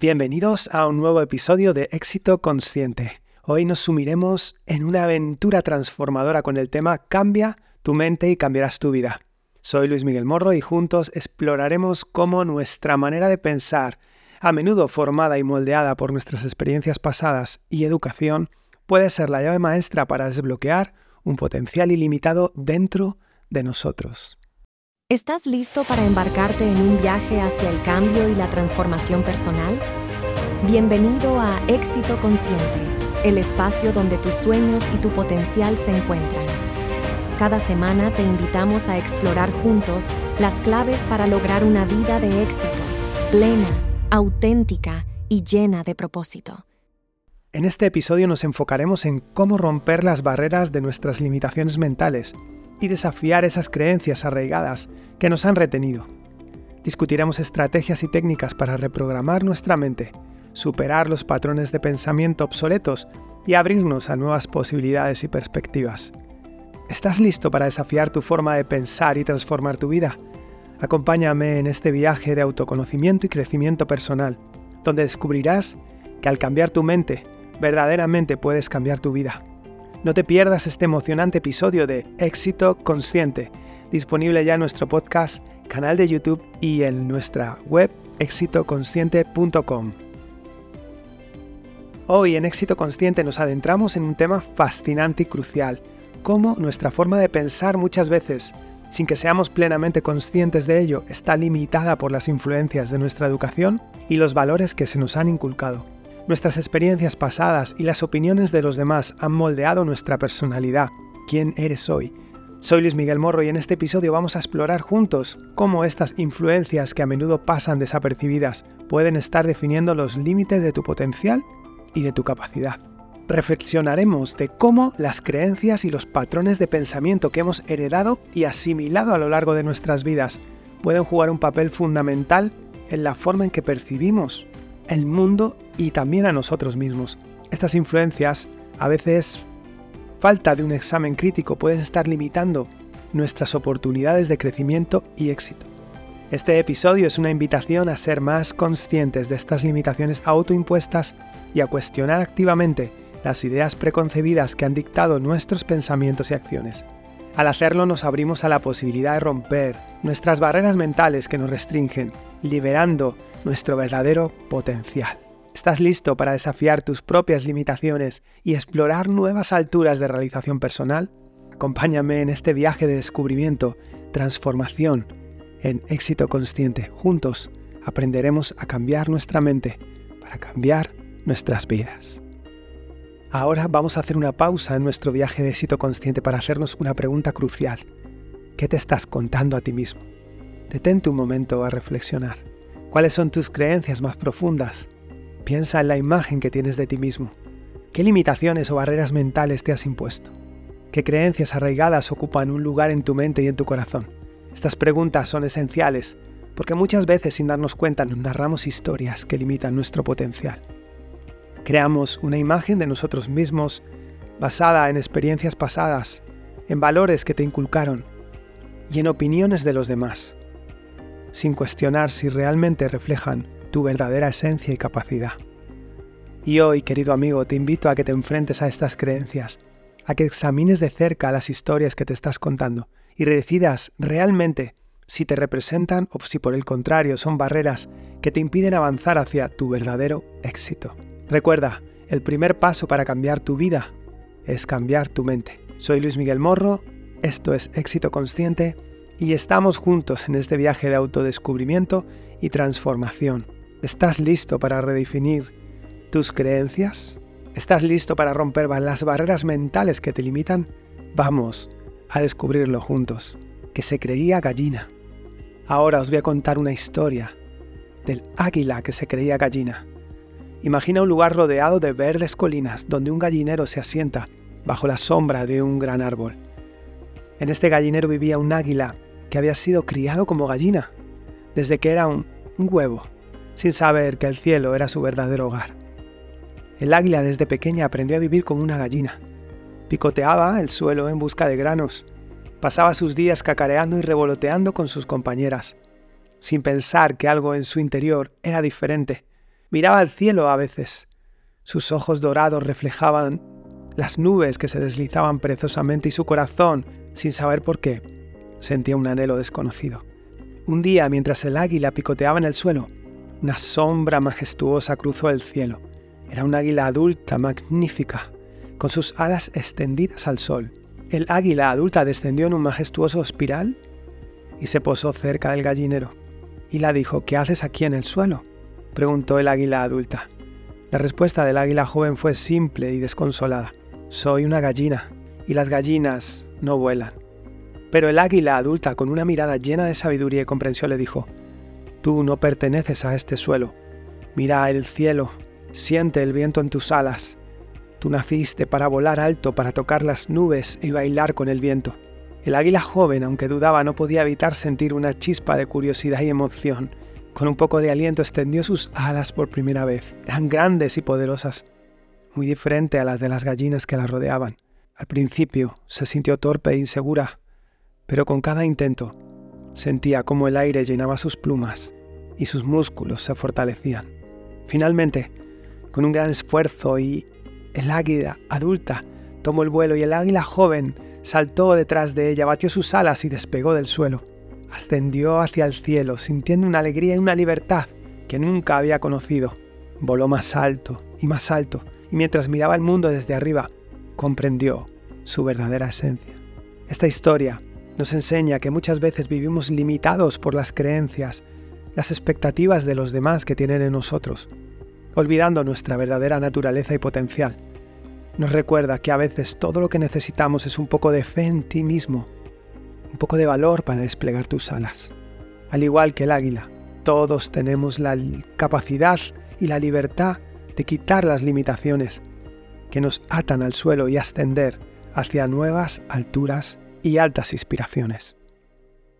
Bienvenidos a un nuevo episodio de Éxito Consciente. Hoy nos sumiremos en una aventura transformadora con el tema Cambia tu mente y cambiarás tu vida. Soy Luis Miguel Morro y juntos exploraremos cómo nuestra manera de pensar, a menudo formada y moldeada por nuestras experiencias pasadas y educación, puede ser la llave maestra para desbloquear un potencial ilimitado dentro de nosotros. ¿Estás listo para embarcarte en un viaje hacia el cambio y la transformación personal? Bienvenido a Éxito Consciente, el espacio donde tus sueños y tu potencial se encuentran. Cada semana te invitamos a explorar juntos las claves para lograr una vida de éxito, plena, auténtica y llena de propósito. En este episodio nos enfocaremos en cómo romper las barreras de nuestras limitaciones mentales y desafiar esas creencias arraigadas que nos han retenido. Discutiremos estrategias y técnicas para reprogramar nuestra mente, superar los patrones de pensamiento obsoletos y abrirnos a nuevas posibilidades y perspectivas. ¿Estás listo para desafiar tu forma de pensar y transformar tu vida? Acompáñame en este viaje de autoconocimiento y crecimiento personal, donde descubrirás que al cambiar tu mente, verdaderamente puedes cambiar tu vida. No te pierdas este emocionante episodio de Éxito Consciente, disponible ya en nuestro podcast, canal de YouTube y en nuestra web éxitoconsciente.com. Hoy en Éxito Consciente nos adentramos en un tema fascinante y crucial, cómo nuestra forma de pensar muchas veces, sin que seamos plenamente conscientes de ello, está limitada por las influencias de nuestra educación y los valores que se nos han inculcado. Nuestras experiencias pasadas y las opiniones de los demás han moldeado nuestra personalidad, quién eres hoy. Soy Luis Miguel Morro y en este episodio vamos a explorar juntos cómo estas influencias que a menudo pasan desapercibidas pueden estar definiendo los límites de tu potencial y de tu capacidad. Reflexionaremos de cómo las creencias y los patrones de pensamiento que hemos heredado y asimilado a lo largo de nuestras vidas pueden jugar un papel fundamental en la forma en que percibimos el mundo y también a nosotros mismos. Estas influencias, a veces falta de un examen crítico, pueden estar limitando nuestras oportunidades de crecimiento y éxito. Este episodio es una invitación a ser más conscientes de estas limitaciones autoimpuestas y a cuestionar activamente las ideas preconcebidas que han dictado nuestros pensamientos y acciones. Al hacerlo nos abrimos a la posibilidad de romper nuestras barreras mentales que nos restringen, liberando nuestro verdadero potencial. ¿Estás listo para desafiar tus propias limitaciones y explorar nuevas alturas de realización personal? Acompáñame en este viaje de descubrimiento, transformación, en éxito consciente. Juntos aprenderemos a cambiar nuestra mente para cambiar nuestras vidas. Ahora vamos a hacer una pausa en nuestro viaje de éxito consciente para hacernos una pregunta crucial. ¿Qué te estás contando a ti mismo? Detente un momento a reflexionar. ¿Cuáles son tus creencias más profundas? Piensa en la imagen que tienes de ti mismo. ¿Qué limitaciones o barreras mentales te has impuesto? ¿Qué creencias arraigadas ocupan un lugar en tu mente y en tu corazón? Estas preguntas son esenciales porque muchas veces sin darnos cuenta nos narramos historias que limitan nuestro potencial. Creamos una imagen de nosotros mismos basada en experiencias pasadas, en valores que te inculcaron y en opiniones de los demás sin cuestionar si realmente reflejan tu verdadera esencia y capacidad. Y hoy, querido amigo, te invito a que te enfrentes a estas creencias, a que examines de cerca las historias que te estás contando y decidas realmente si te representan o si por el contrario son barreras que te impiden avanzar hacia tu verdadero éxito. Recuerda, el primer paso para cambiar tu vida es cambiar tu mente. Soy Luis Miguel Morro, esto es Éxito Consciente y estamos juntos en este viaje de autodescubrimiento y transformación. ¿Estás listo para redefinir tus creencias? ¿Estás listo para romper las barreras mentales que te limitan? Vamos a descubrirlo juntos. Que se creía gallina. Ahora os voy a contar una historia del águila que se creía gallina. Imagina un lugar rodeado de verdes colinas donde un gallinero se asienta bajo la sombra de un gran árbol. En este gallinero vivía un águila que había sido criado como gallina, desde que era un, huevo, sin saber que el cielo era su verdadero hogar. El águila desde pequeña aprendió a vivir como una gallina. Picoteaba el suelo en busca de granos. Pasaba sus días cacareando y revoloteando con sus compañeras, sin pensar que algo en su interior era diferente, Miraba al cielo a veces. Sus ojos dorados reflejaban las nubes que se deslizaban perezosamente y su corazón, sin saber por qué, sentía un anhelo desconocido. Un día, mientras el águila picoteaba en el suelo, una sombra majestuosa cruzó el cielo. Era un águila adulta, magnífica, con sus alas extendidas al sol. El águila adulta descendió en un majestuoso espiral y se posó cerca del gallinero. Y la dijo, ¿qué haces aquí en el suelo? preguntó el águila adulta. La respuesta del águila joven fue simple y desconsolada. Soy una gallina, y las gallinas no vuelan. Pero el águila adulta, con una mirada llena de sabiduría y comprensión, le dijo, Tú no perteneces a este suelo. Mira el cielo, siente el viento en tus alas. Tú naciste para volar alto, para tocar las nubes y bailar con el viento. El águila joven, aunque dudaba, no podía evitar sentir una chispa de curiosidad y emoción. Con un poco de aliento extendió sus alas por primera vez. Eran grandes y poderosas, muy diferente a las de las gallinas que la rodeaban. Al principio se sintió torpe e insegura, pero con cada intento sentía como el aire llenaba sus plumas y sus músculos se fortalecían. Finalmente, con un gran esfuerzo y el águila adulta tomó el vuelo y el águila joven saltó detrás de ella, batió sus alas y despegó del suelo. Ascendió hacia el cielo, sintiendo una alegría y una libertad que nunca había conocido. Voló más alto y más alto, y mientras miraba el mundo desde arriba, comprendió su verdadera esencia. Esta historia nos enseña que muchas veces vivimos limitados por las creencias, las expectativas de los demás que tienen en nosotros, olvidando nuestra verdadera naturaleza y potencial. Nos recuerda que a veces todo lo que necesitamos es un poco de fe en ti mismo, un poco de valor para desplegar tus alas. Al igual que el águila, todos tenemos la capacidad y la libertad de quitar las limitaciones que nos atan al suelo y ascender hacia nuevas alturas y altas inspiraciones.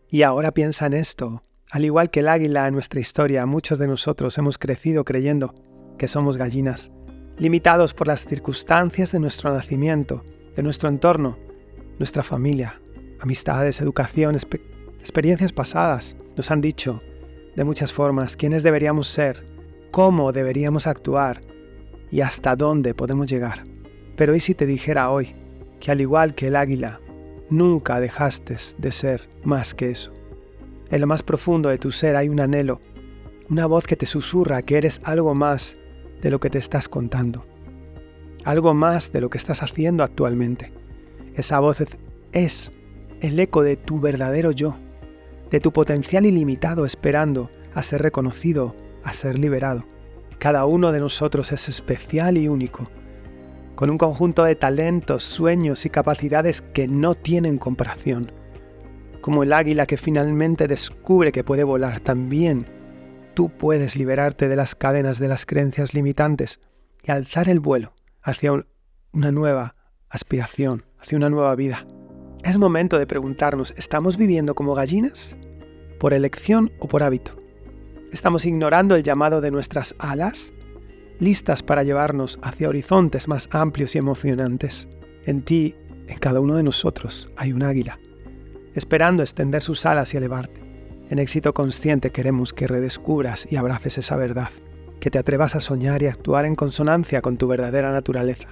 Y ahora piensa en esto. Al igual que el águila en nuestra historia, muchos de nosotros hemos crecido creyendo que somos gallinas, limitados por las circunstancias de nuestro nacimiento, de nuestro entorno, nuestra familia, amistades, educación, experiencias pasadas. Nos han dicho de muchas formas quiénes deberíamos ser, cómo deberíamos actuar y hasta dónde podemos llegar. Pero ¿y si te dijera hoy que al igual que el águila, nunca dejaste de ser más que eso? En lo más profundo de tu ser hay un anhelo, una voz que te susurra que eres algo más de lo que te estás contando, algo más de lo que estás haciendo actualmente. Esa voz es el eco de tu verdadero yo, de tu potencial ilimitado esperando a ser reconocido, a ser liberado. Cada uno de nosotros es especial y único, con un conjunto de talentos, sueños y capacidades que no tienen comparación. Como el águila que finalmente descubre que puede volar también, tú puedes liberarte de las cadenas de las creencias limitantes y alzar el vuelo hacia una nueva aspiración, hacia una nueva vida. Es momento de preguntarnos, ¿estamos viviendo como gallinas? ¿Por elección o por hábito? ¿Estamos ignorando el llamado de nuestras alas? Listas para llevarnos hacia horizontes más amplios y emocionantes. En ti, en cada uno de nosotros, hay un águila, esperando extender sus alas y elevarte. En éxito consciente queremos que redescubras y abraces esa verdad, que te atrevas a soñar y actuar en consonancia con tu verdadera naturaleza.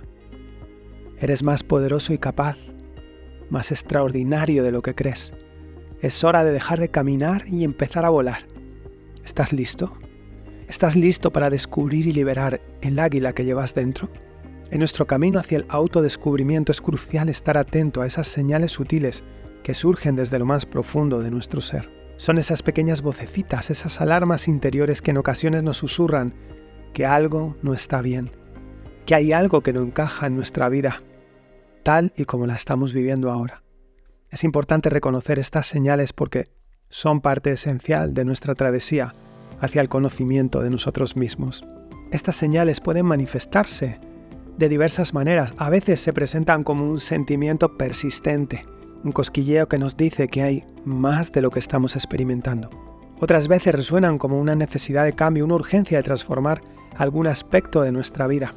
Eres más poderoso y capaz más extraordinario de lo que crees. Es hora de dejar de caminar y empezar a volar. ¿Estás listo? ¿Estás listo para descubrir y liberar el águila que llevas dentro? En nuestro camino hacia el autodescubrimiento es crucial estar atento a esas señales sutiles que surgen desde lo más profundo de nuestro ser. Son esas pequeñas vocecitas, esas alarmas interiores que en ocasiones nos susurran que algo no está bien, que hay algo que no encaja en nuestra vida, tal y como la estamos viviendo ahora. Es importante reconocer estas señales porque son parte esencial de nuestra travesía hacia el conocimiento de nosotros mismos. Estas señales pueden manifestarse de diversas maneras. A veces se presentan como un sentimiento persistente, un cosquilleo que nos dice que hay más de lo que estamos experimentando. Otras veces resuenan como una necesidad de cambio, una urgencia de transformar algún aspecto de nuestra vida.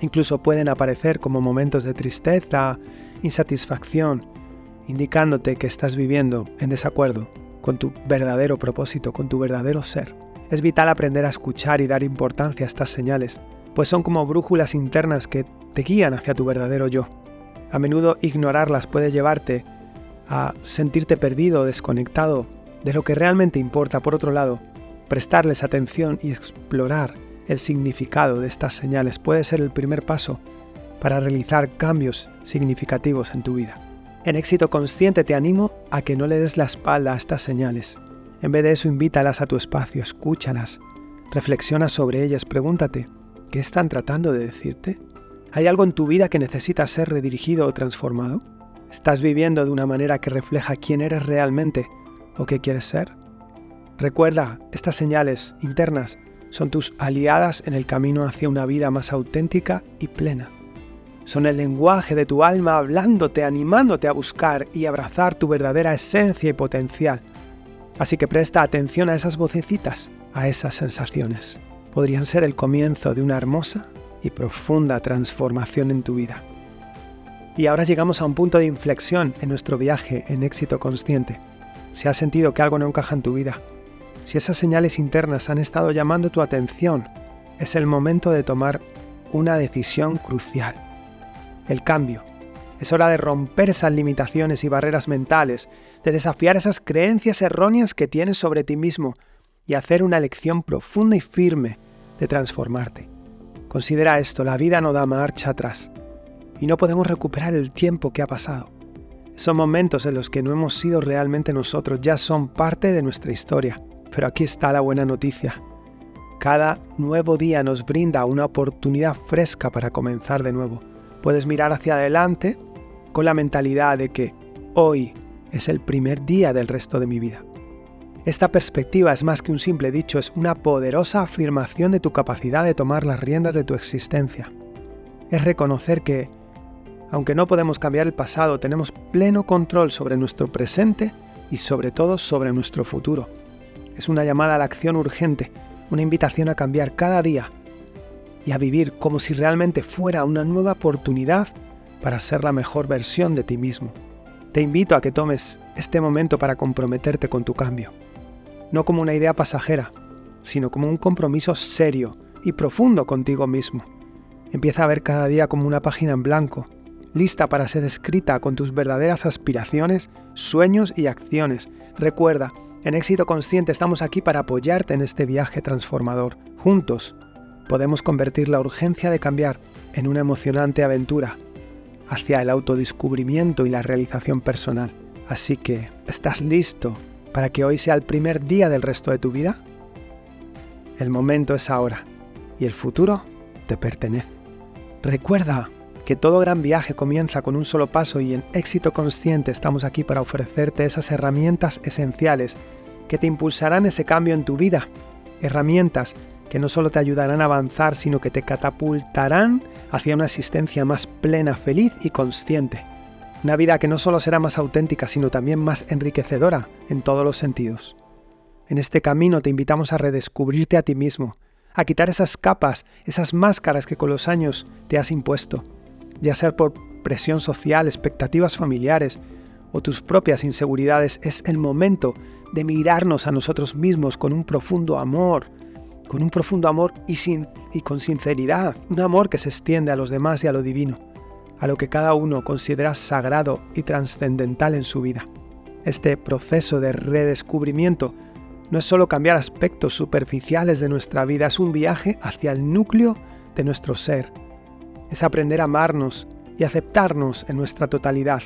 Incluso pueden aparecer como momentos de tristeza, insatisfacción, indicándote que estás viviendo en desacuerdo con tu verdadero propósito, con tu verdadero ser. Es vital aprender a escuchar y dar importancia a estas señales, pues son como brújulas internas que te guían hacia tu verdadero yo. A menudo ignorarlas puede llevarte a sentirte perdido o desconectado de lo que realmente importa. Por otro lado, prestarles atención y explorar el significado de estas señales puede ser el primer paso para realizar cambios significativos en tu vida. En éxito consciente te animo a que no le des la espalda a estas señales. En vez de eso, invítalas a tu espacio, escúchalas, reflexiona sobre ellas, pregúntate, ¿qué están tratando de decirte? ¿Hay algo en tu vida que necesita ser redirigido o transformado? ¿Estás viviendo de una manera que refleja quién eres realmente o qué quieres ser? Recuerda, estas señales internas son tus aliadas en el camino hacia una vida más auténtica y plena. Son el lenguaje de tu alma hablándote, animándote a buscar y abrazar tu verdadera esencia y potencial. Así que presta atención a esas vocecitas, a esas sensaciones. Podrían ser el comienzo de una hermosa y profunda transformación en tu vida. Y ahora llegamos a un punto de inflexión en nuestro viaje en éxito consciente. Si has sentido que algo no encaja en tu vida, si esas señales internas han estado llamando tu atención, es el momento de tomar una decisión crucial. El cambio. Es hora de romper esas limitaciones y barreras mentales, de desafiar esas creencias erróneas que tienes sobre ti mismo y hacer una elección profunda y firme de transformarte. Considera esto, la vida no da marcha atrás y no podemos recuperar el tiempo que ha pasado. Son momentos en los que no hemos sido realmente nosotros, ya son parte de nuestra historia. Pero aquí está la buena noticia. Cada nuevo día nos brinda una oportunidad fresca para comenzar de nuevo. Puedes mirar hacia adelante con la mentalidad de que hoy es el primer día del resto de mi vida. Esta perspectiva es más que un simple dicho, es una poderosa afirmación de tu capacidad de tomar las riendas de tu existencia. Es reconocer que, aunque no podemos cambiar el pasado, tenemos pleno control sobre nuestro presente y sobre todo sobre nuestro futuro. Es una llamada a la acción urgente, una invitación a cambiar cada día y a vivir como si realmente fuera una nueva oportunidad para ser la mejor versión de ti mismo. Te invito a que tomes este momento para comprometerte con tu cambio no como una idea pasajera, sino como un compromiso serio y profundo contigo mismo. Empieza a ver cada día como una página en blanco, lista para ser escrita con tus verdaderas aspiraciones, sueños y acciones. Recuerda, en éxito consciente estamos aquí para apoyarte en este viaje transformador. Juntos podemos convertir la urgencia de cambiar en una emocionante aventura hacia el autodescubrimiento y la realización personal. Así que, ¿estás listo para que hoy sea el primer día del resto de tu vida? El momento es ahora y el futuro te pertenece. Recuerda que todo gran viaje comienza con un solo paso y en éxito consciente estamos aquí para ofrecerte esas herramientas esenciales que te impulsarán ese cambio en tu vida. Herramientas que no solo te ayudarán a avanzar, sino que te catapultarán hacia una existencia más plena, feliz y consciente. Una vida que no solo será más auténtica, sino también más enriquecedora en todos los sentidos. En este camino te invitamos a redescubrirte a ti mismo, a quitar esas capas, esas máscaras que con los años te has impuesto, ya sea por presión social, expectativas familiares o tus propias inseguridades. Es el momento de mirarnos a nosotros mismos con un profundo amor, con un profundo amor y, sin, y con sinceridad, un amor que se extiende a los demás y a lo divino a lo que cada uno considera sagrado y trascendental en su vida. Este proceso de redescubrimiento no es solo cambiar aspectos superficiales de nuestra vida, es un viaje hacia el núcleo de nuestro ser. Es aprender a amarnos y aceptarnos en nuestra totalidad,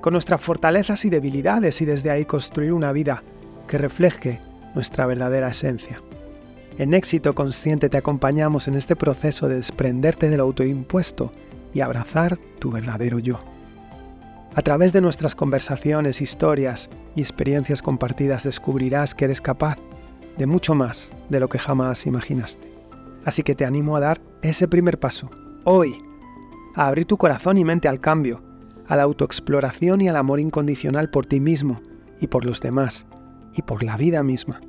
con nuestras fortalezas y debilidades y desde ahí construir una vida que refleje nuestra verdadera esencia. En éxito consciente te acompañamos en este proceso de desprenderte del autoimpuesto y abrazar tu verdadero yo. A través de nuestras conversaciones, historias y experiencias compartidas descubrirás que eres capaz de mucho más de lo que jamás imaginaste. Así que te animo a dar ese primer paso, hoy, a abrir tu corazón y mente al cambio, a la autoexploración y al amor incondicional por ti mismo y por los demás, y por la vida misma.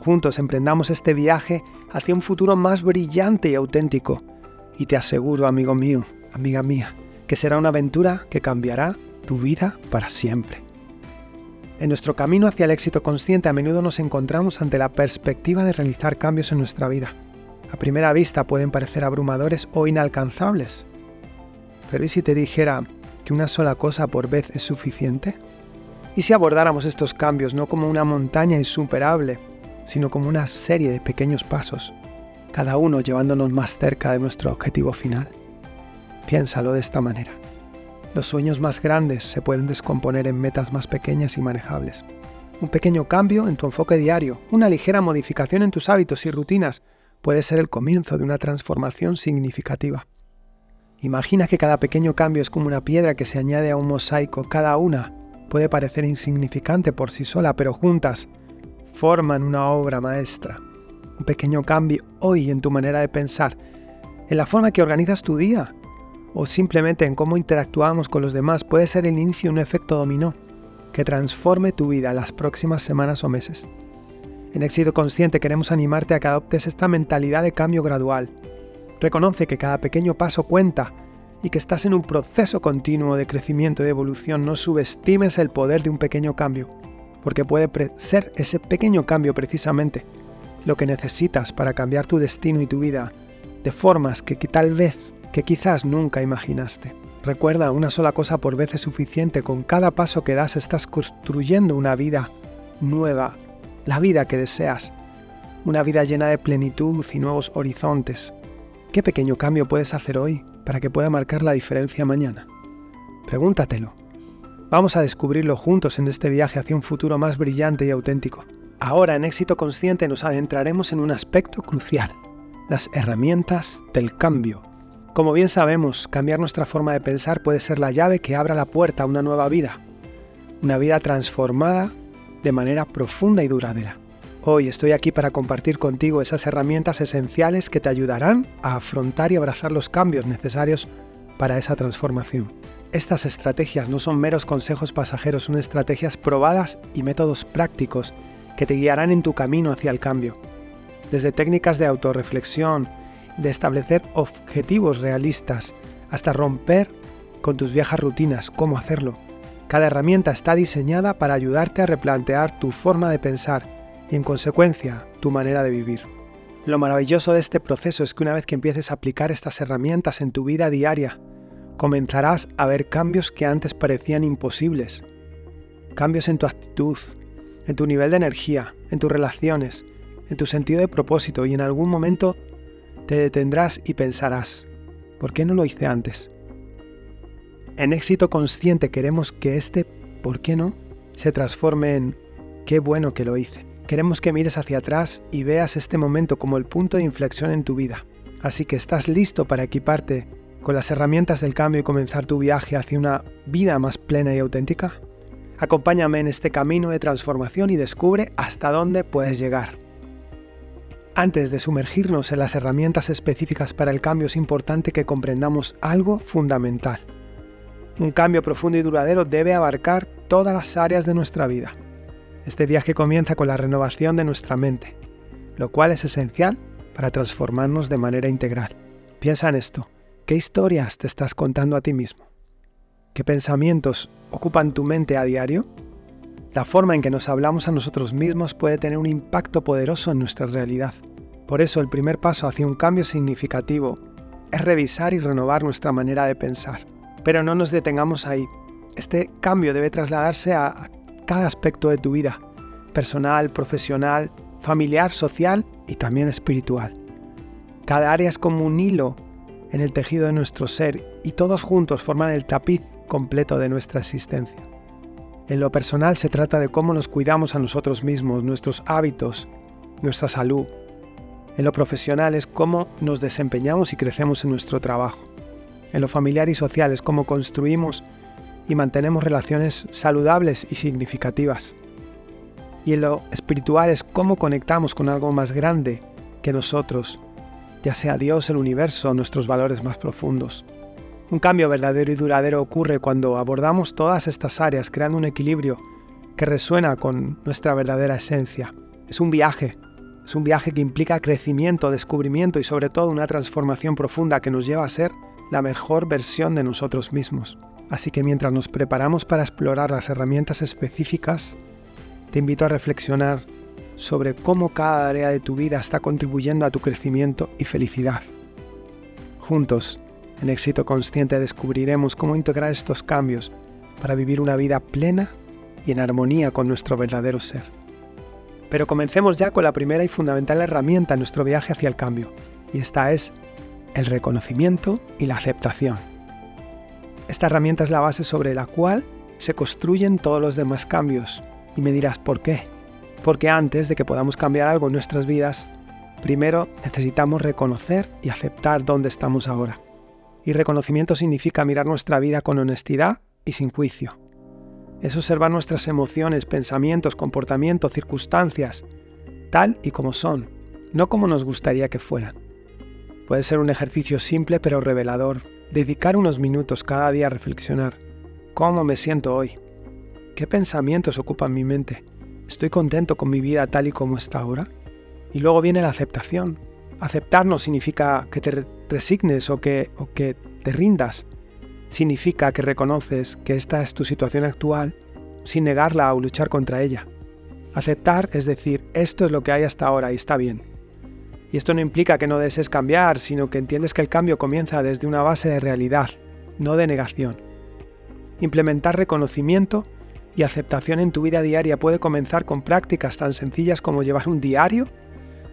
Juntos emprendamos este viaje hacia un futuro más brillante y auténtico, y te aseguro, amigo mío, amiga mía, que será una aventura que cambiará tu vida para siempre. En nuestro camino hacia el éxito consciente a menudo nos encontramos ante la perspectiva de realizar cambios en nuestra vida. A primera vista pueden parecer abrumadores o inalcanzables. Pero ¿y si te dijera que una sola cosa por vez es suficiente? ¿Y si abordáramos estos cambios no como una montaña insuperable, sino como una serie de pequeños pasos, cada uno llevándonos más cerca de nuestro objetivo final? Piénsalo de esta manera. Los sueños más grandes se pueden descomponer en metas más pequeñas y manejables. Un pequeño cambio en tu enfoque diario, una ligera modificación en tus hábitos y rutinas puede ser el comienzo de una transformación significativa. Imagina que cada pequeño cambio es como una piedra que se añade a un mosaico. Cada una puede parecer insignificante por sí sola, pero juntas forman una obra maestra. Un pequeño cambio hoy en tu manera de pensar, en la forma que organizas tu día o simplemente en cómo interactuamos con los demás puede ser el inicio de un efecto dominó que transforme tu vida las próximas semanas o meses. En éxito consciente queremos animarte a que adoptes esta mentalidad de cambio gradual. Reconoce que cada pequeño paso cuenta y que estás en un proceso continuo de crecimiento y evolución. No subestimes el poder de un pequeño cambio, porque puede ser ese pequeño cambio precisamente lo que necesitas para cambiar tu destino y tu vida de formas que tal vez, que quizás nunca imaginaste. Recuerda, una sola cosa por vez es suficiente. Con cada paso que das estás construyendo una vida nueva la vida que deseas, una vida llena de plenitud y nuevos horizontes. ¿Qué pequeño cambio puedes hacer hoy para que pueda marcar la diferencia mañana? Pregúntatelo. Vamos a descubrirlo juntos en este viaje hacia un futuro más brillante y auténtico. Ahora en éxito consciente nos adentraremos en un aspecto crucial, las herramientas del cambio. Como bien sabemos, cambiar nuestra forma de pensar puede ser la llave que abra la puerta a una nueva vida, una vida transformada de manera profunda y duradera. Hoy estoy aquí para compartir contigo esas herramientas esenciales que te ayudarán a afrontar y abrazar los cambios necesarios para esa transformación. Estas estrategias no son meros consejos pasajeros, son estrategias probadas y métodos prácticos que te guiarán en tu camino hacia el cambio. Desde técnicas de autorreflexión, de establecer objetivos realistas, hasta romper con tus viejas rutinas, cómo hacerlo, cada herramienta está diseñada para ayudarte a replantear tu forma de pensar y en consecuencia tu manera de vivir. Lo maravilloso de este proceso es que una vez que empieces a aplicar estas herramientas en tu vida diaria, comenzarás a ver cambios que antes parecían imposibles. Cambios en tu actitud, en tu nivel de energía, en tus relaciones, en tu sentido de propósito y en algún momento te detendrás y pensarás, ¿por qué no lo hice antes? En éxito consciente queremos que este ¿por qué no? se transforme en qué bueno que lo hice. Queremos que mires hacia atrás y veas este momento como el punto de inflexión en tu vida. Así que estás listo para equiparte con las herramientas del cambio y comenzar tu viaje hacia una vida más plena y auténtica. Acompáñame en este camino de transformación y descubre hasta dónde puedes llegar. Antes de sumergirnos en las herramientas específicas para el cambio es importante que comprendamos algo fundamental. Un cambio profundo y duradero debe abarcar todas las áreas de nuestra vida. Este viaje comienza con la renovación de nuestra mente, lo cual es esencial para transformarnos de manera integral. Piensa en esto. ¿Qué historias te estás contando a ti mismo? ¿Qué pensamientos ocupan tu mente a diario? La forma en que nos hablamos a nosotros mismos puede tener un impacto poderoso en nuestra realidad. Por eso el primer paso hacia un cambio significativo es revisar y renovar nuestra manera de pensar. Pero no nos detengamos ahí. Este cambio debe trasladarse a cada aspecto de tu vida, personal, profesional, familiar, social y también espiritual. Cada área es como un hilo en el tejido de nuestro ser y todos juntos forman el tapiz completo de nuestra existencia. En lo personal se trata de cómo nos cuidamos a nosotros mismos, nuestros hábitos, nuestra salud. En lo profesional es cómo nos desempeñamos y crecemos en nuestro trabajo en lo familiar y social es cómo construimos y mantenemos relaciones saludables y significativas. Y en lo espiritual es cómo conectamos con algo más grande que nosotros, ya sea Dios, el universo nuestros valores más profundos. Un cambio verdadero y duradero ocurre cuando abordamos todas estas áreas creando un equilibrio que resuena con nuestra verdadera esencia. Es un viaje, es un viaje que implica crecimiento, descubrimiento y sobre todo una transformación profunda que nos lleva a ser la mejor versión de nosotros mismos. Así que mientras nos preparamos para explorar las herramientas específicas te invito a reflexionar sobre cómo cada área de tu vida está contribuyendo a tu crecimiento y felicidad. Juntos, en éxito consciente, descubriremos cómo integrar estos cambios para vivir una vida plena y en armonía con nuestro verdadero ser. Pero comencemos ya con la primera y fundamental herramienta en nuestro viaje hacia el cambio, y esta es el reconocimiento y la aceptación. Esta herramienta es la base sobre la cual se construyen todos los demás cambios, y me dirás, ¿por qué? Porque antes de que podamos cambiar algo en nuestras vidas, primero necesitamos reconocer y aceptar dónde estamos ahora. Y reconocimiento significa mirar nuestra vida con honestidad y sin juicio. Es observar nuestras emociones, pensamientos, comportamientos, circunstancias, tal y como son, no como nos gustaría que fueran. Puede ser un ejercicio simple pero revelador, dedicar unos minutos cada día a reflexionar. ¿Cómo me siento hoy? ¿Qué pensamientos ocupan mi mente? ¿Estoy contento con mi vida tal y como está ahora? Y luego viene la aceptación. Aceptar no significa que te resignes o que, te rindas. Significa que reconoces que esta es tu situación actual sin negarla o luchar contra ella. Aceptar es decir, esto es lo que hay hasta ahora y está bien. Y esto no implica que no desees cambiar, sino que entiendes que el cambio comienza desde una base de realidad, no de negación. Implementar reconocimiento y aceptación en tu vida diaria puede comenzar con prácticas tan sencillas como llevar un diario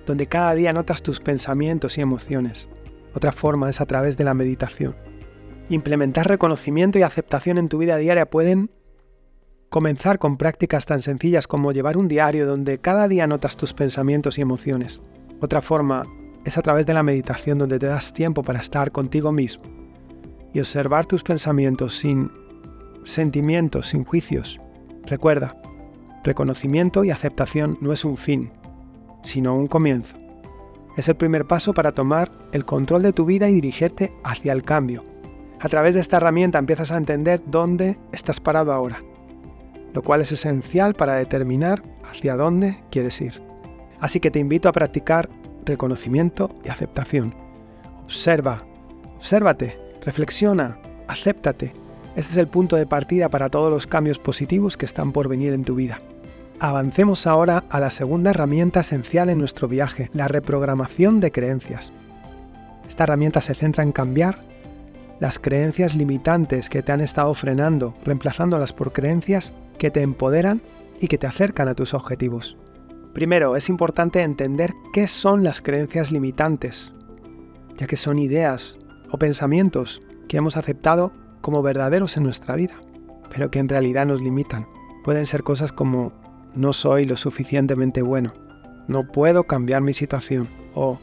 donde cada día notas tus pensamientos y emociones. Otra forma es a través de la meditación. Implementar reconocimiento y aceptación en tu vida diaria pueden comenzar con prácticas tan sencillas como llevar un diario donde cada día notas tus pensamientos y emociones. Otra forma es a través de la meditación donde te das tiempo para estar contigo mismo y observar tus pensamientos sin sentimientos, sin juicios, Recuerda, reconocimiento y aceptación no es un fin, sino un comienzo. Es el primer paso para tomar el control de tu vida y dirigirte hacia el cambio. A través de esta herramienta empiezas a entender dónde estás parado ahora, lo cual es esencial para determinar hacia dónde quieres ir. Así que te invito a practicar reconocimiento y aceptación. Observa, obsérvate, reflexiona, acéptate este es el punto de partida para todos los cambios positivos que están por venir en tu vida. Avancemos ahora a la segunda herramienta esencial en nuestro viaje, la reprogramación de creencias. Esta herramienta se centra en cambiar las creencias limitantes que te han estado frenando, reemplazándolas por creencias que te empoderan y que te acercan a tus objetivos. Primero, es importante entender qué son las creencias limitantes, ya que son ideas o pensamientos que hemos aceptado como verdaderos en nuestra vida, pero que en realidad nos limitan. Pueden ser cosas como no soy lo suficientemente bueno, no puedo cambiar mi situación o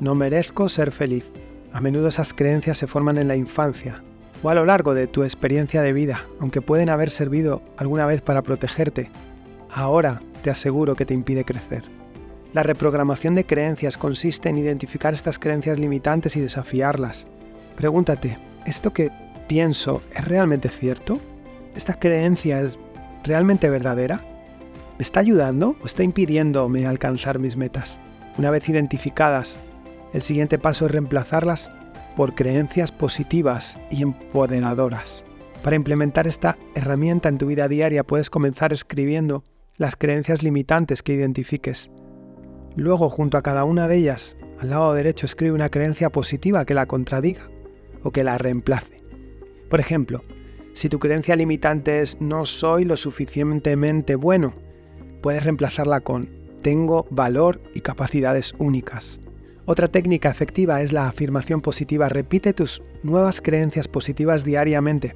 no merezco ser feliz. A menudo esas creencias se forman en la infancia o a lo largo de tu experiencia de vida, aunque pueden haber servido alguna vez para protegerte. Ahora te aseguro que te impide crecer. La reprogramación de creencias consiste en identificar estas creencias limitantes y desafiarlas. Pregúntate, ¿esto que pienso, ¿es realmente cierto? ¿Esta creencia es realmente verdadera? ¿Me está ayudando o está impidiéndome alcanzar mis metas? Una vez identificadas, el siguiente paso es reemplazarlas por creencias positivas y empoderadoras. Para implementar esta herramienta en tu vida diaria puedes comenzar escribiendo las creencias limitantes que identifiques. Luego, junto a cada una de ellas, al lado derecho escribe una creencia positiva que la contradiga o que la reemplace. Por ejemplo, si tu creencia limitante es no soy lo suficientemente bueno, puedes reemplazarla con tengo valor y capacidades únicas. Otra técnica efectiva es la afirmación positiva. Repite tus nuevas creencias positivas diariamente,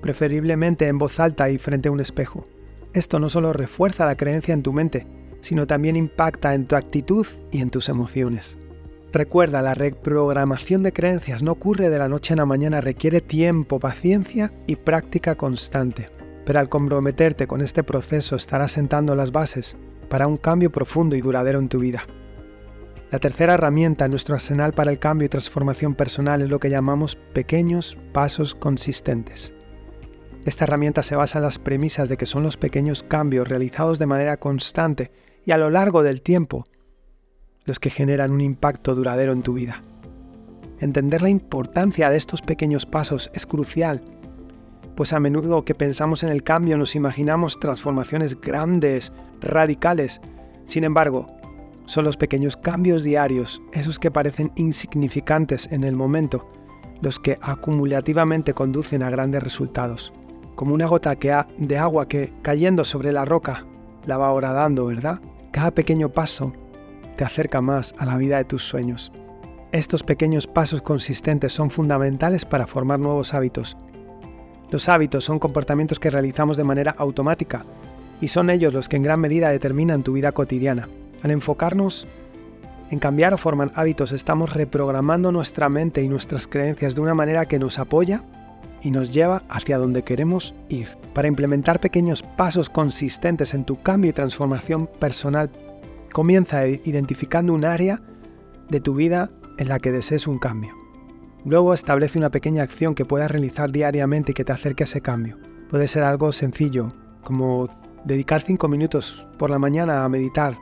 preferiblemente en voz alta y frente a un espejo. Esto no solo refuerza la creencia en tu mente, sino también impacta en tu actitud y en tus emociones. Recuerda, la reprogramación de creencias no ocurre de la noche a la mañana, requiere tiempo, paciencia y práctica constante. Pero al comprometerte con este proceso estarás sentando las bases para un cambio profundo y duradero en tu vida. La tercera herramienta en nuestro arsenal para el cambio y transformación personal es lo que llamamos pequeños pasos consistentes. Esta herramienta se basa en las premisas de que son los pequeños cambios realizados de manera constante y a lo largo del tiempo los que generan un impacto duradero en tu vida. Entender la importancia de estos pequeños pasos es crucial, pues a menudo que pensamos en el cambio nos imaginamos transformaciones grandes, radicales. Sin embargo, son los pequeños cambios diarios, esos que parecen insignificantes en el momento, los que acumulativamente conducen a grandes resultados. Como una gota de agua que, cayendo sobre la roca, la va horadando, ¿verdad? Cada pequeño paso te acerca más a la vida de tus sueños. Estos pequeños pasos consistentes son fundamentales para formar nuevos hábitos. Los hábitos son comportamientos que realizamos de manera automática y son ellos los que en gran medida determinan tu vida cotidiana. Al enfocarnos en cambiar o formar hábitos estamos reprogramando nuestra mente y nuestras creencias de una manera que nos apoya y nos lleva hacia donde queremos ir. Para implementar pequeños pasos consistentes en tu cambio y transformación personal, comienza identificando un área de tu vida en la que desees un cambio. Luego establece una pequeña acción que puedas realizar diariamente y que te acerque a ese cambio. Puede ser algo sencillo, como dedicar 5 minutos por la mañana a meditar,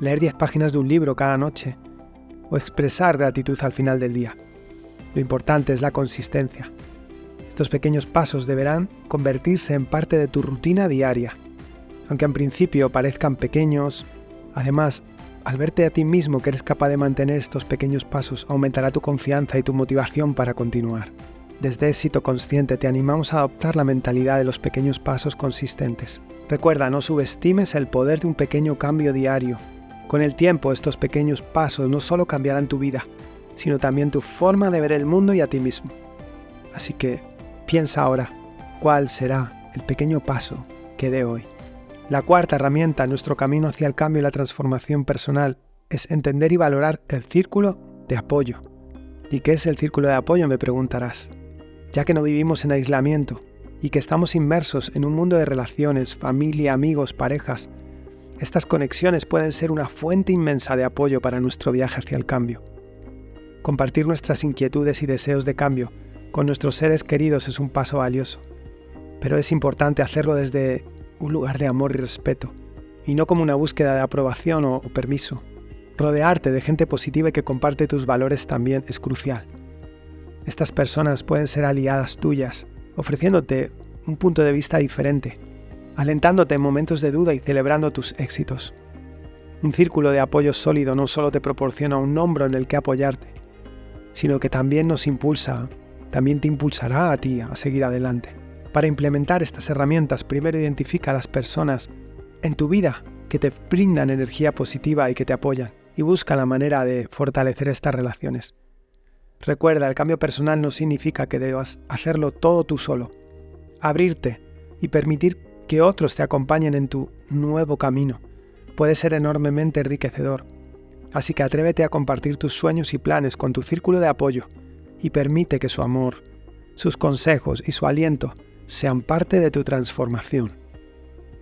leer 10 páginas de un libro cada noche o expresar gratitud al final del día. Lo importante es la consistencia. Estos pequeños pasos deberán convertirse en parte de tu rutina diaria. Aunque en principio parezcan pequeños, además al verte a ti mismo que eres capaz de mantener estos pequeños pasos, aumentará tu confianza y tu motivación para continuar. Desde éxito consciente te animamos a adoptar la mentalidad de los pequeños pasos consistentes. Recuerda, no subestimes el poder de un pequeño cambio diario. Con el tiempo, estos pequeños pasos no solo cambiarán tu vida, sino también tu forma de ver el mundo y a ti mismo. Así que piensa ahora, ¿cuál será el pequeño paso que dé hoy? La cuarta herramienta en nuestro camino hacia el cambio y la transformación personal es entender y valorar el círculo de apoyo. ¿Y qué es el círculo de apoyo? me preguntarás. Ya que no vivimos en aislamiento y que estamos inmersos en un mundo de relaciones, familia, amigos, parejas, estas conexiones pueden ser una fuente inmensa de apoyo para nuestro viaje hacia el cambio. Compartir nuestras inquietudes y deseos de cambio con nuestros seres queridos es un paso valioso, pero es importante hacerlo desde un lugar de amor y respeto, y no como una búsqueda de aprobación o, permiso. Rodearte de gente positiva y que comparte tus valores también es crucial. Estas personas pueden ser aliadas tuyas, ofreciéndote un punto de vista diferente, alentándote en momentos de duda y celebrando tus éxitos. Un círculo de apoyo sólido no solo te proporciona un hombro en el que apoyarte, sino que también nos impulsa, también te impulsará a ti a seguir adelante. Para implementar estas herramientas, primero identifica a las personas en tu vida que te brindan energía positiva y que te apoyan, y busca la manera de fortalecer estas relaciones. Recuerda, el cambio personal no significa que debas hacerlo todo tú solo. Abrirte y permitir que otros te acompañen en tu nuevo camino puede ser enormemente enriquecedor. Así que atrévete a compartir tus sueños y planes con tu círculo de apoyo y permite que su amor, sus consejos y su aliento sean parte de tu transformación.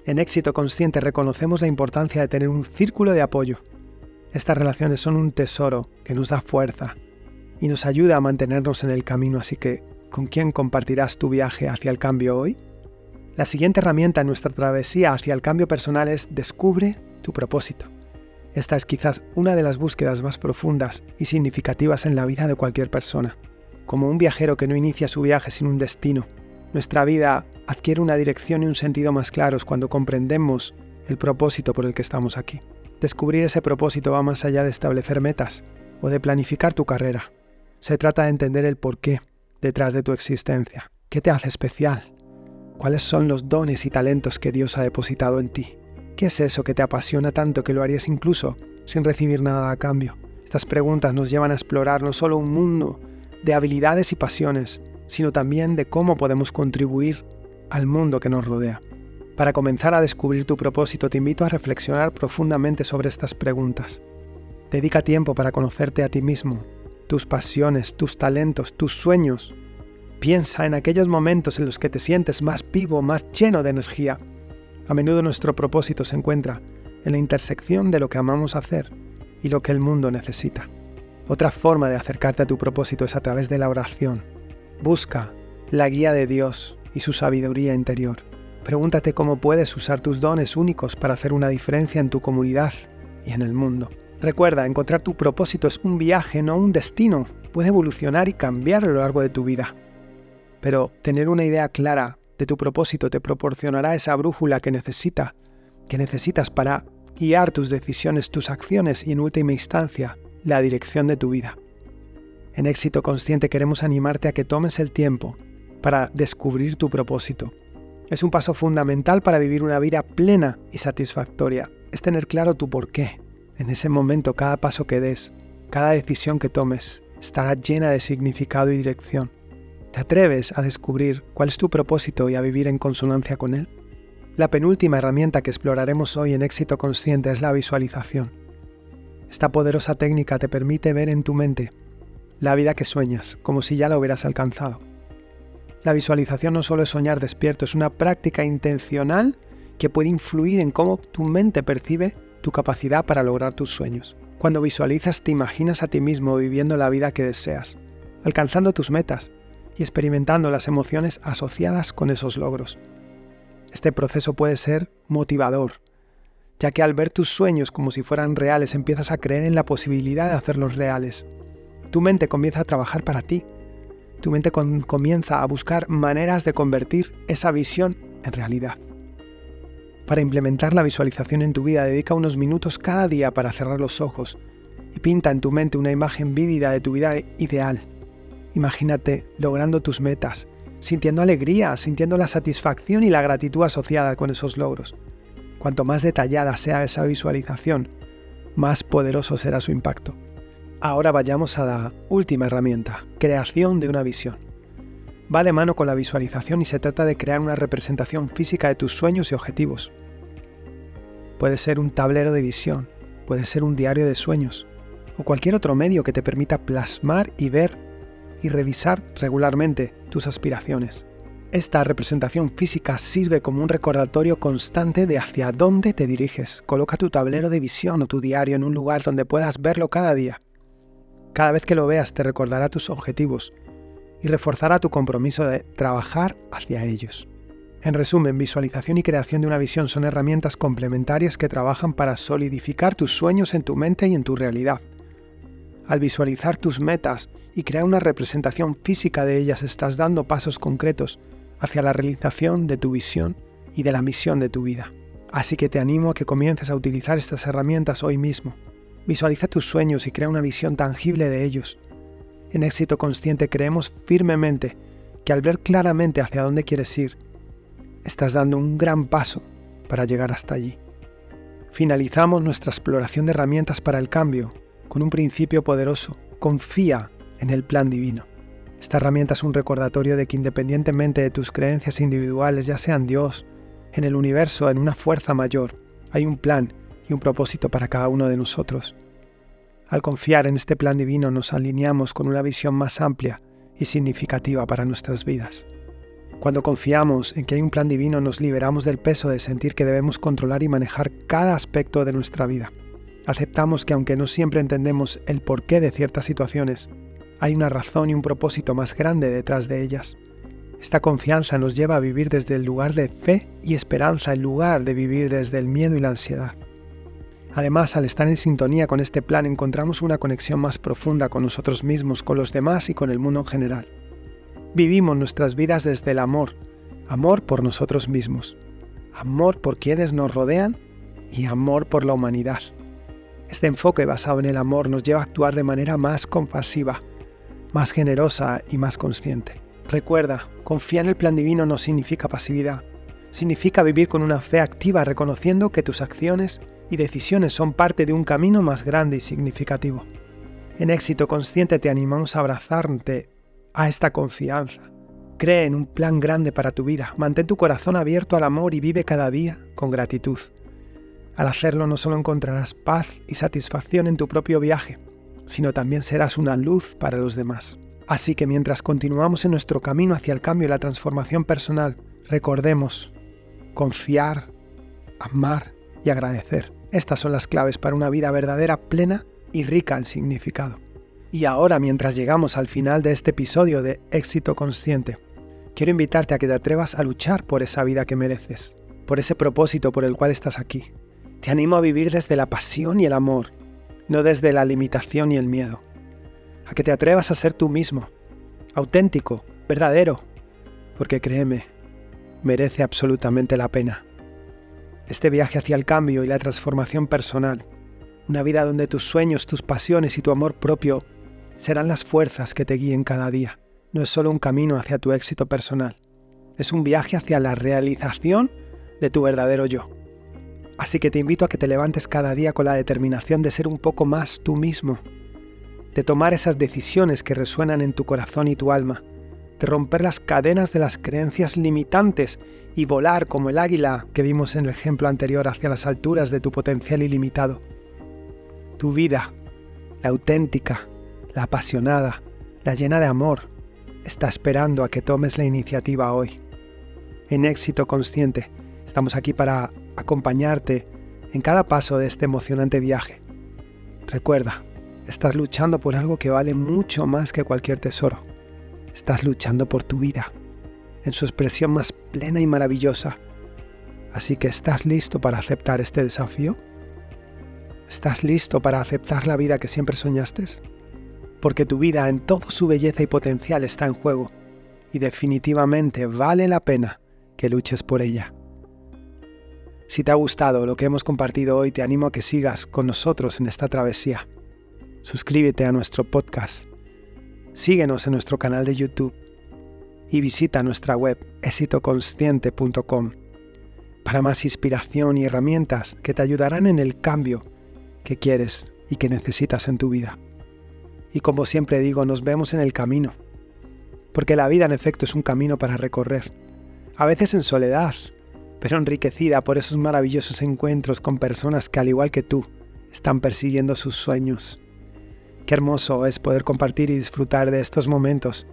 En éxito consciente reconocemos la importancia de tener un círculo de apoyo. Estas relaciones son un tesoro que nos da fuerza y nos ayuda a mantenernos en el camino, así que ¿con quién compartirás tu viaje hacia el cambio hoy? La siguiente herramienta en nuestra travesía hacia el cambio personal es descubre tu propósito. Esta es quizás una de las búsquedas más profundas y significativas en la vida de cualquier persona. Como un viajero que no inicia su viaje sin un destino, nuestra vida adquiere una dirección y un sentido más claros cuando comprendemos el propósito por el que estamos aquí. Descubrir ese propósito va más allá de establecer metas o de planificar tu carrera. Se trata de entender el porqué detrás de tu existencia. ¿Qué te hace especial? ¿Cuáles son los dones y talentos que Dios ha depositado en ti? ¿Qué es eso que te apasiona tanto que lo harías incluso sin recibir nada a cambio? Estas preguntas nos llevan a explorar no solo un mundo de habilidades y pasiones, sino también de cómo podemos contribuir al mundo que nos rodea. Para comenzar a descubrir tu propósito te invito a reflexionar profundamente sobre estas preguntas. Dedica tiempo para conocerte a ti mismo, tus pasiones, tus talentos, tus sueños. Piensa en aquellos momentos en los que te sientes más vivo, más lleno de energía. A menudo nuestro propósito se encuentra en la intersección de lo que amamos hacer y lo que el mundo necesita. Otra forma de acercarte a tu propósito es a través de la oración. Busca la guía de Dios y su sabiduría interior. Pregúntate cómo puedes usar tus dones únicos para hacer una diferencia en tu comunidad y en el mundo. Recuerda, encontrar tu propósito es un viaje, no un destino. Puede evolucionar y cambiar a lo largo de tu vida. pero tener una idea clara de tu propósito te proporcionará esa brújula que necesita, que necesitas para guiar tus decisiones, tus acciones y en última instancia, la dirección de tu vida. En éxito consciente queremos animarte a que tomes el tiempo para descubrir tu propósito. Es un paso fundamental para vivir una vida plena y satisfactoria. Es tener claro tu porqué. En ese momento cada paso que des, cada decisión que tomes, estará llena de significado y dirección. ¿Te atreves a descubrir cuál es tu propósito y a vivir en consonancia con él? La penúltima herramienta que exploraremos hoy en éxito consciente es la visualización. Esta poderosa técnica te permite ver en tu mente la vida que sueñas, como si ya la hubieras alcanzado. La visualización no solo es soñar despierto, es una práctica intencional que puede influir en cómo tu mente percibe tu capacidad para lograr tus sueños. Cuando visualizas te imaginas a ti mismo viviendo la vida que deseas, alcanzando tus metas y experimentando las emociones asociadas con esos logros. Este proceso puede ser motivador, ya que al ver tus sueños como si fueran reales empiezas a creer en la posibilidad de hacerlos reales. Tu mente comienza a trabajar para ti. Tu mente comienza a buscar maneras de convertir esa visión en realidad. Para implementar la visualización en tu vida, dedica unos minutos cada día para cerrar los ojos y pinta en tu mente una imagen vívida de tu vida ideal. Imagínate logrando tus metas, sintiendo alegría, sintiendo la satisfacción y la gratitud asociada con esos logros. Cuanto más detallada sea esa visualización, más poderoso será su impacto. Ahora vayamos a la última herramienta, creación de una visión. Va de mano con la visualización y se trata de crear una representación física de tus sueños y objetivos. Puede ser un tablero de visión, puede ser un diario de sueños o cualquier otro medio que te permita plasmar y ver y revisar regularmente tus aspiraciones. Esta representación física sirve como un recordatorio constante de hacia dónde te diriges. Coloca tu tablero de visión o tu diario en un lugar donde puedas verlo cada día. Cada vez que lo veas te recordará tus objetivos y reforzará tu compromiso de trabajar hacia ellos. En resumen, visualización y creación de una visión son herramientas complementarias que trabajan para solidificar tus sueños en tu mente y en tu realidad. Al visualizar tus metas y crear una representación física de ellas estás dando pasos concretos hacia la realización de tu visión y de la misión de tu vida. Así que te animo a que comiences a utilizar estas herramientas hoy mismo. Visualiza tus sueños y crea una visión tangible de ellos. En éxito consciente creemos firmemente que al ver claramente hacia dónde quieres ir, estás dando un gran paso para llegar hasta allí. Finalizamos nuestra exploración de herramientas para el cambio con un principio poderoso. Confía en el plan divino. Esta herramienta es un recordatorio de que independientemente de tus creencias individuales, ya sean Dios, en el universo, en una fuerza mayor, hay un plan y un propósito para cada uno de nosotros. Al confiar en este plan divino nos alineamos con una visión más amplia y significativa para nuestras vidas. Cuando confiamos en que hay un plan divino nos liberamos del peso de sentir que debemos controlar y manejar cada aspecto de nuestra vida. Aceptamos que aunque no siempre entendemos el porqué de ciertas situaciones, hay una razón y un propósito más grande detrás de ellas. Esta confianza nos lleva a vivir desde el lugar de fe y esperanza en lugar de vivir desde el miedo y la ansiedad. Además, al estar en sintonía con este plan encontramos una conexión más profunda con nosotros mismos, con los demás y con el mundo en general. Vivimos nuestras vidas desde el amor, amor por nosotros mismos, amor por quienes nos rodean y amor por la humanidad. Este enfoque basado en el amor nos lleva a actuar de manera más compasiva, más generosa y más consciente. Recuerda, confiar en el plan divino no significa pasividad, significa vivir con una fe activa reconociendo que tus acciones y decisiones son parte de un camino más grande y significativo. En éxito consciente te animamos a abrazarte a esta confianza. Cree en un plan grande para tu vida, mantén tu corazón abierto al amor y vive cada día con gratitud. Al hacerlo no solo encontrarás paz y satisfacción en tu propio viaje, sino también serás una luz para los demás. Así que mientras continuamos en nuestro camino hacia el cambio y la transformación personal, recordemos confiar, amar y agradecer. Estas son las claves para una vida verdadera, plena y rica en significado. Y ahora, mientras llegamos al final de este episodio de Éxito Consciente, quiero invitarte a que te atrevas a luchar por esa vida que mereces, por ese propósito por el cual estás aquí. Te animo a vivir desde la pasión y el amor, no desde la limitación y el miedo. A que te atrevas a ser tú mismo, auténtico, verdadero, porque créeme, merece absolutamente la pena. Este viaje hacia el cambio y la transformación personal, una vida donde tus sueños, tus pasiones y tu amor propio serán las fuerzas que te guíen cada día. No es solo un camino hacia tu éxito personal, es un viaje hacia la realización de tu verdadero yo. Así que te invito a que te levantes cada día con la determinación de ser un poco más tú mismo, de tomar esas decisiones que resuenan en tu corazón y tu alma, de romper las cadenas de las creencias limitantes y volar como el águila que vimos en el ejemplo anterior hacia las alturas de tu potencial ilimitado. Tu vida, la auténtica, la apasionada, la llena de amor, está esperando a que tomes la iniciativa hoy. En éxito consciente, estamos aquí para acompañarte en cada paso de este emocionante viaje. Recuerda, estás luchando por algo que vale mucho más que cualquier tesoro Estás luchando por tu vida, en su expresión más plena y maravillosa. Así que ¿estás listo para aceptar este desafío? ¿Estás listo para aceptar la vida que siempre soñaste? Porque tu vida en toda su belleza y potencial está en juego y definitivamente vale la pena que luches por ella. Si te ha gustado lo que hemos compartido hoy, te animo a que sigas con nosotros en esta travesía. Suscríbete a nuestro podcast Síguenos en nuestro canal de YouTube y visita nuestra web exitoconsciente.com para más inspiración y herramientas que te ayudarán en el cambio que quieres y que necesitas en tu vida. Y como siempre digo, nos vemos en el camino, porque la vida en efecto es un camino para recorrer, a veces en soledad, pero enriquecida por esos maravillosos encuentros con personas que al igual que tú están persiguiendo sus sueños Qué hermoso es poder compartir y disfrutar de estos momentos,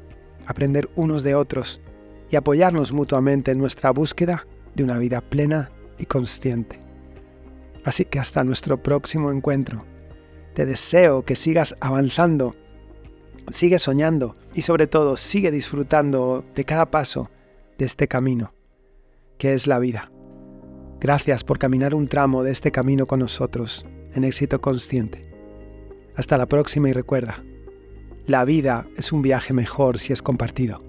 aprender unos de otros y apoyarnos mutuamente en nuestra búsqueda de una vida plena y consciente. Así que hasta nuestro próximo encuentro. Te deseo que sigas avanzando, sigue soñando y sobre todo sigue disfrutando de cada paso de este camino, que es la vida. Gracias por caminar un tramo de este camino con nosotros en éxito consciente. Hasta la próxima y recuerda, la vida es un viaje mejor si es compartido.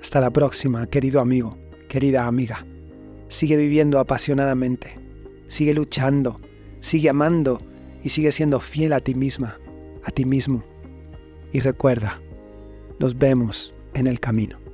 Hasta la próxima, querido amigo, querida amiga. Sigue viviendo apasionadamente, sigue luchando, sigue amando y sigue siendo fiel a ti misma, a ti mismo. Y recuerda, nos vemos en el camino.